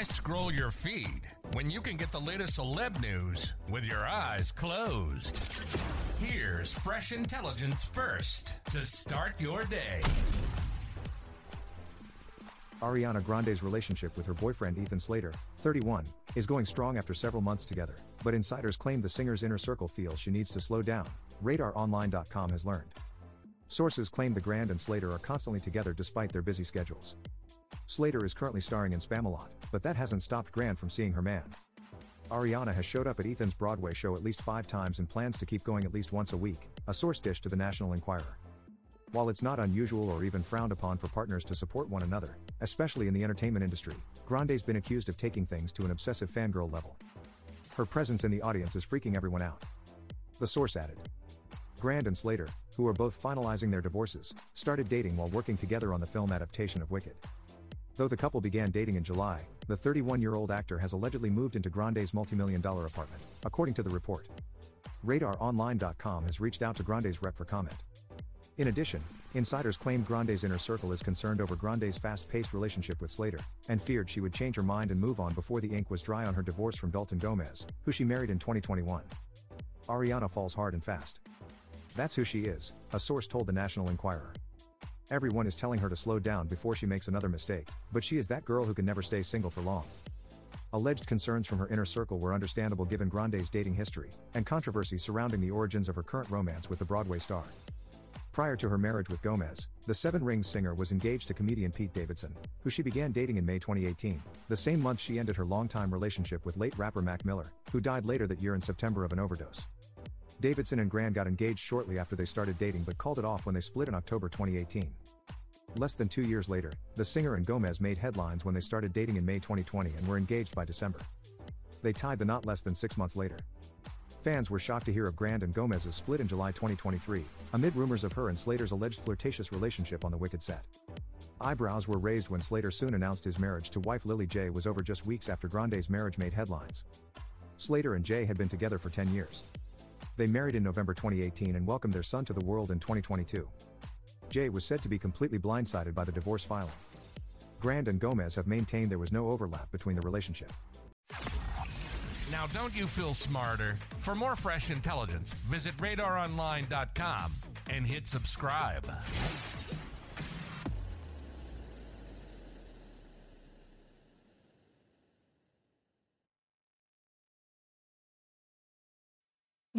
Why scroll your feed when you can get the latest celeb news with your eyes closed? Here's fresh intelligence first to start your day. Ariana Grande's relationship with her boyfriend Ethan Slater, 31, is going strong after several months together, but insiders claim the singer's inner circle feels she needs to slow down, RadarOnline.com has learned. Sources claim the Grande and Slater are constantly together despite their busy schedules. Slater is currently starring in Spamalot, but that hasn't stopped Grande from seeing her man. Ariana has showed up at Ethan's Broadway show at least five times and plans to keep going at least once a week, a source dish to the National Enquirer. While it's not unusual or even frowned upon for partners to support one another, especially in the entertainment industry, Grande's been accused of taking things to an obsessive fangirl level. Her presence in the audience is freaking everyone out. The source added. Grande and Slater, who are both finalizing their divorces, started dating while working together on the film adaptation of Wicked. Though the couple began dating in July, the 31 year old actor has allegedly moved into Grande's multi-million dollar apartment, according to the report. RadarOnline.com has reached out to Grande's rep for comment. In addition, insiders claim Grande's inner circle is concerned over Grande's fast paced relationship with Slater, and feared she would change her mind and move on before the ink was dry on her divorce from Dalton Gomez, who she married in 2021. Ariana falls hard and fast. That's who she is, a source told the National Enquirer. Everyone is telling her to slow down before she makes another mistake, but she is that girl who can never stay single for long. Alleged concerns from her inner circle were understandable given Grande's dating history, and controversy surrounding the origins of her current romance with the Broadway star. Prior to her marriage with Gomez, the Seven Rings singer was engaged to comedian Pete Davidson, who she began dating in May 2018, the same month she ended her longtime relationship with late rapper Mac Miller, who died later that year in September of an overdose. Davidson and Grande got engaged shortly after they started dating but called it off when they split in October 2018. Less than two years later, the singer and Gomez made headlines when they started dating in May 2020 and were engaged by December. They tied the knot less than six months later. Fans were shocked to hear of Grande and Gomez's split in July 2023, amid rumors of her and Slater's alleged flirtatious relationship on the Wicked set. Eyebrows were raised when Slater soon announced his marriage to wife Lilly Jay was over just weeks after Grande's marriage made headlines. Slater and Jay had been together for 10 years. They married in November 2018 and welcomed their son to the world in 2022. Jay was said to be completely blindsided by the divorce filing. Grande and Gomez have maintained there was no overlap between the relationship. Now, don't you feel smarter? For more fresh intelligence, visit radaronline.com and hit subscribe.